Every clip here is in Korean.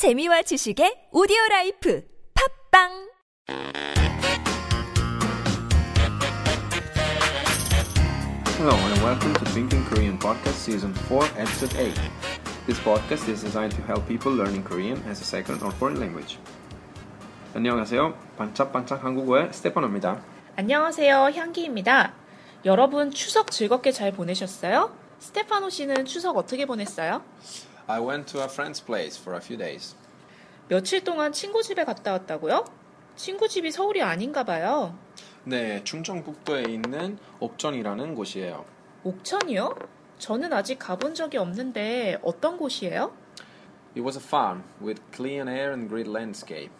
재미와 지식의 오디오 라이프 팝빵 Hello and welcome to Thinking Korean Podcast Season 4, Episode 8. This podcast is designed to help people learning Korean as a second or foreign language. 안녕하세요. 반짝반짝 한국어의 스테파노입니다. 안녕하세요. 향기입니다. 여러분 추석 즐겁게 잘 보내셨어요? 스테파노 씨는 추석 어떻게 보냈어요? I went to a friend's place for a few days. 며칠 동안 친구 집에 갔다 왔다고요? 친구 집이 서울이 아닌가 봐요. 네, 충청북도에 있는 옥천이라는 곳이에요. 옥천이요? 저는 아직 가본 적이 없는데 어떤 곳이에요? It was a farm with clean air and great landscape.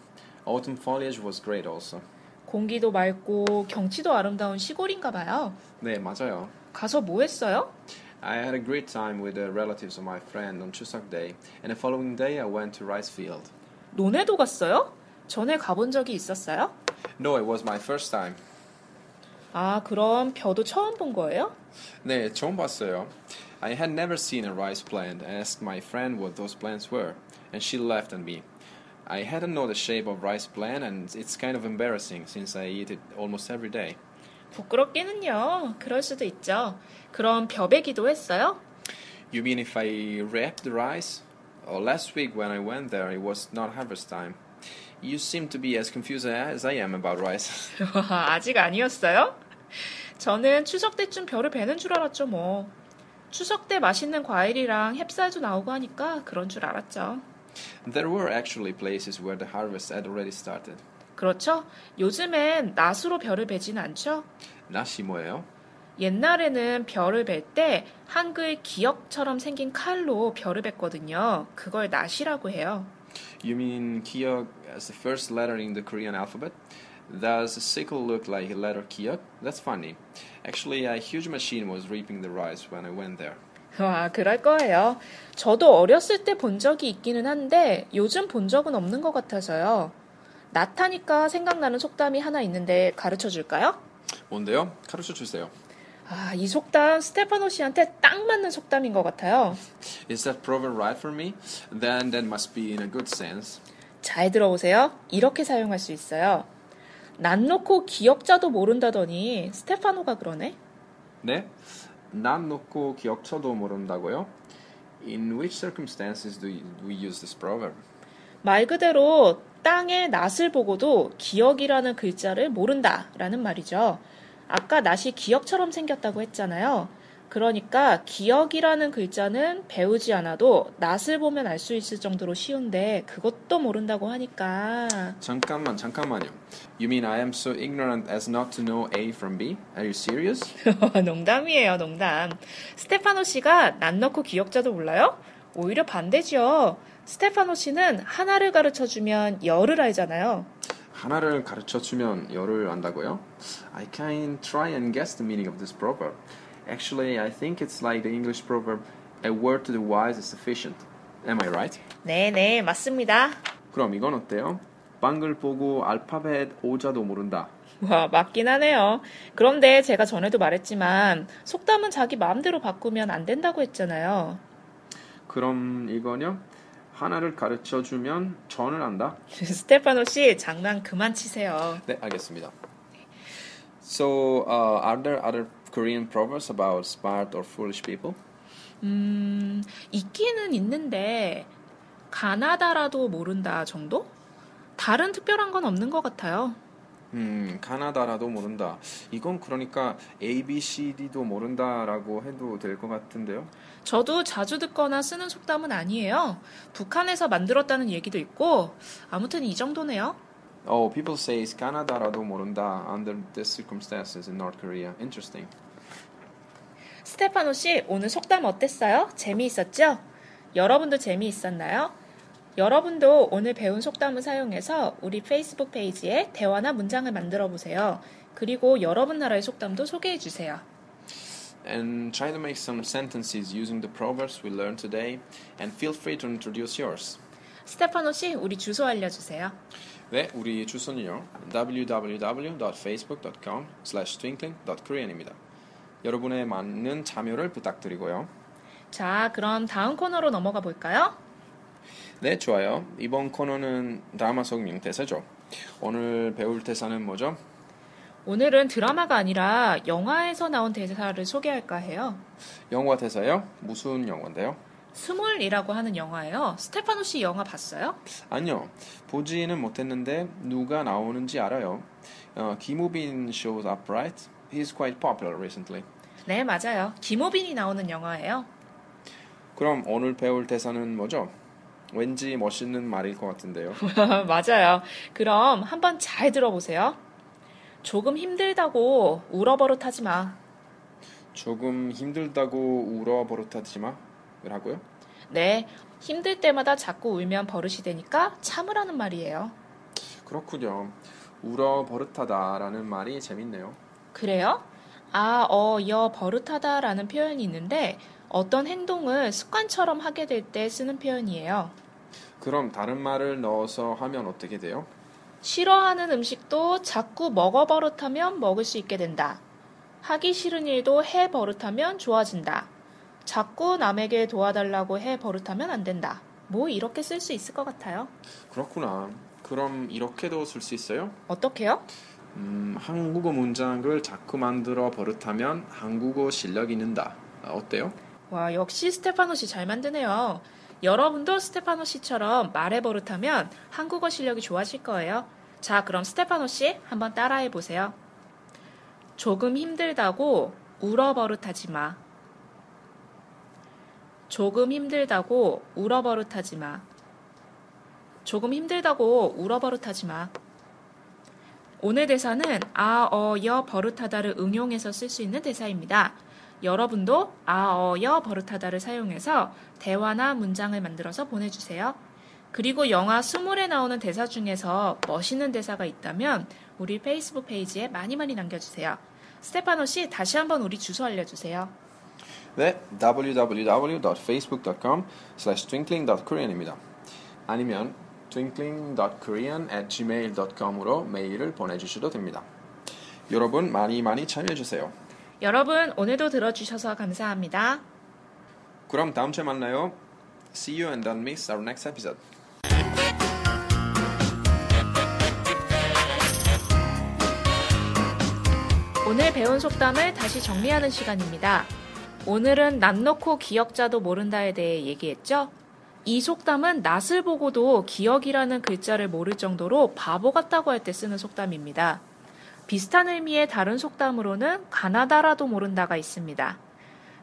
Autumn foliage was great also. 공기도 맑고 경치도 아름다운 시골인가 봐요. 네, 맞아요. 가서 뭐 했어요? I had a great time with the relatives of my friend on Chuseok Day, and the following day I went to rice field. 논에도 갔어요? 전에 가본 적이 있었어요? No, it was my first time. 아, 그럼 벼도 처음 본 거예요? 네, 처음 봤어요. I had never seen a rice plant. I asked my friend what those plants were, and she laughed at me. I hadn't known the shape of rice plant, and it's kind of embarrassing since I eat it almost every day. 부끄럽기는요. 그럴 수도 있죠. 그럼 벼베 기도 했어요? You mean if I wrapped the rice? Oh, last week when I went there, it was not harvest time. You seem to be as confused as I am about rice. 아직 아니었어요? 저는 추석 때쯤 벼를 베는 줄 알았죠, 뭐. 추석 때 맛있는 과일이랑 햅쌀도 나오고 하니까 그런 줄 알았죠. there were actually places where the harvest had already started. 그렇죠? 요즘엔 낫으로 벼를 베진 않죠? 낫이 뭐예요? 옛날에는 벼를 벨때 한글 기역처럼 생긴 칼로 벼를 뱄거든요. 그걸 낫이라고 해요. You mean kiok as the first letter in the Korean alphabet? Does the sickle look like a letter kiok? That's funny. Actually, a huge machine was reaping the rice when I went there. 와, 그럴 거예요. 저도 어렸을 때 본 적이 있기는 한데 요즘 본 적은 없는 것 같아서요. 나타니까 생각나는 속담이 하나 있는데 가르쳐 줄까요? 뭔데요? 가르쳐 주세요. 아, 이 속담 스테파노 씨한테 딱 맞는 속담인 것 같아요. Is that proverb right for me? Then that must be in a good sense. 잘 들어보세요. 이렇게 사용할 수 있어요. 난 놓고 기억자도 모른다더니 스테파노가 그러네. 네? 난 놓고 기억쳐도 모른다고요? In which circumstances do we use this proverb? 말 그대로 땅의 낫을 보고도 기억이라는 글자를 모른다라는 말이죠. 아까 낫이 기억처럼 생겼다고 했잖아요. 그러니까 기억이라는 글자는 배우지 않아도 낫을 보면 알 수 있을 정도로 쉬운데 그것도 모른다고 하니까 잠깐만, 잠깐만요. You mean I am so ignorant as not to know A from B? Are you serious? 농담이에요, 농담. 스테파노 씨가 낫 넣고 기억자도 몰라요? 오히려 반대죠. 스테파노 씨는 하나를 가르쳐 주면 열을 알잖아요. 하나를 가르쳐 주면 열을 안다고요? I can try and guess the meaning of this proverb. Actually, I think it's like the English proverb, a word to the wise is sufficient. Am I right? 네 네, 맞습니다. 그럼 이건 어때요? 빵글 보고 알파벳 오자도 모른다. 와, 맞긴 하네요. 그런데 제가 전에도 말했지만 속담은 자기 마음대로 바꾸면 안 된다고 했잖아요. 그럼 이거요? 하나를 가르쳐 주면 전을 안다? 스테파노 씨, 장난 그만 치세요. 네, 알겠습니다. So, uh, are there other Korean proverbs about smart or foolish people? 음, 있기는 있는데 가나다라도 모른다 정도? 다른 특별한 건 없는 것 같아요. 음, 가나다라도 모른다. 이건 그러니까 A, B, C, D도 모른다라고 해도 될 것 같은데요. 저도 자주 듣거나 쓰는 속담은 아니에요. 북한에서 만들었다는 얘기도 있고 아무튼 이 정도네요. Oh, people say 가나다라도 모른다 under the circumstances in North Korea. Interesting. 스테파노 씨, 오늘 속담 어땠어요? 재미있었죠? 여러분도 재미있었나요? 여러분도 오늘 배운 속담을 사용해서 우리 페이스북 페이지에 대화나 문장을 만들어 보세요. 그리고 여러분 나라의 속담도 소개해 주세요. And try to make some sentences using the proverbs we learned today and feel free to introduce yours. 스테파노 씨, 우리 주소 알려 주세요. 네, 우리 주소는요. www.facebook.com slash twinkling.korean입니다. 여러분의 많은 참여를 부탁드리고요. 자, 그럼 다음 코너로 넘어가 볼까요? 네, 좋아요. 이번 코너는 드라마 속 명대사죠. 오늘 배울 대사는 뭐죠? 오늘은 드라마가 아니라 영화에서 나온 대사를 소개할까 해요. 영화 대사요? 무슨 영화인데요? 스몰이라고 하는 영화예요. 스테파노 씨 영화 봤어요? 아니요, 보지는 못했는데 누가 나오는지 알아요. 어, 김우빈 shows up, right? He's quite popular recently. 네, 맞아요. 김호빈이 나오는 영화예요. 그럼 오늘 배울 대사는 뭐죠? 왠지 멋있는 말일 것 같은데요. 맞아요. 그럼 한번 잘 들어보세요. 조금 힘들다고 울어버릇하지 마. 조금 힘들다고 울어 버릇하지 마. 라고요? 네, 힘들 때마다 자꾸 울면 버릇이 되니까 참으라는 말이에요. 그렇군요. 울어 버릇하다라는 말이 재밌네요. 그래요? 아, 어, 여 버릇하다라는 표현이 있는데 어떤 행동을 습관처럼 하게 될 때 쓰는 표현이에요. 그럼 다른 말을 넣어서 하면 어떻게 돼요? 싫어하는 음식도 자꾸 먹어 버릇하면 먹을 수 있게 된다. 하기 싫은 일도 해 버릇하면 좋아진다. 자꾸 남에게 도와달라고 해 버릇하면 안 된다. 뭐 이렇게 쓸 수 있을 것 같아요. 그렇구나. 그럼 이렇게도 쓸 수 있어요? 어떻게요? 음, 한국어 문장을 자꾸 만들어 버릇하면 한국어 실력이 는다. 아, 어때요? 와, 역시 스테파노 씨 잘 만드네요. 여러분도 스테파노 씨처럼 말해 버릇하면 한국어 실력이 좋아질 거예요. 자, 그럼 스테파노 씨 한번 따라해 보세요. 조금 힘들다고 울어 버릇하지 마. 조금 힘들다고 울어 버릇하지 마. 조금 힘들다고 울어 버릇하지 마. 오늘 대사는 아, 어, 여 버릇하다를 응용해서 쓸 수 있는 대사입니다. 여러분도 아, 어, 여 버릇하다를 사용해서 대화나 문장을 만들어서 보내주세요. 그리고 영화 스물에 나오는 대사 중에서 멋있는 대사가 있다면 우리 페이스북 페이지에 많이 많이 남겨주세요. 스테파노 씨 다시 한번 우리 주소 알려주세요. 네, www.facebook.com slash twinkling.korean입니다. 아니면 twinkling.korean at gmail.com으로 메일을 보내주셔도 됩니다. 여러분 많이 많이 참여해주세요. 여러분 오늘도 들어주셔서 감사합니다. 그럼 다음 주에 만나요. See you and don't miss our next episode. 오늘 배운 속담을 다시 정리하는 시간입니다. 오늘은 남 놓고 기억자도 모른다에 대해 얘기했죠? 이 속담은 낯을 보고도 기억이라는 글자를 모를 정도로 바보 같다고 할 때 쓰는 속담입니다. 비슷한 의미의 다른 속담으로는 가나다라도 모른다가 있습니다.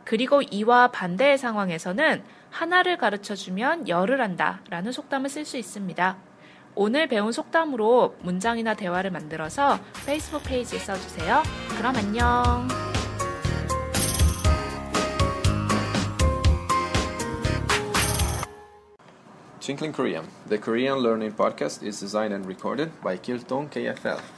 그리고 이와 반대의 상황에서는 하나를 가르쳐 주면 열을 한다 라는 속담을 쓸 수 있습니다. 오늘 배운 속담으로 문장이나 대화를 만들어서 페이스북 페이지에 써주세요. 그럼 안녕. Twinkling Korean, the Korean learning podcast is designed and recorded by Kiltong KFL.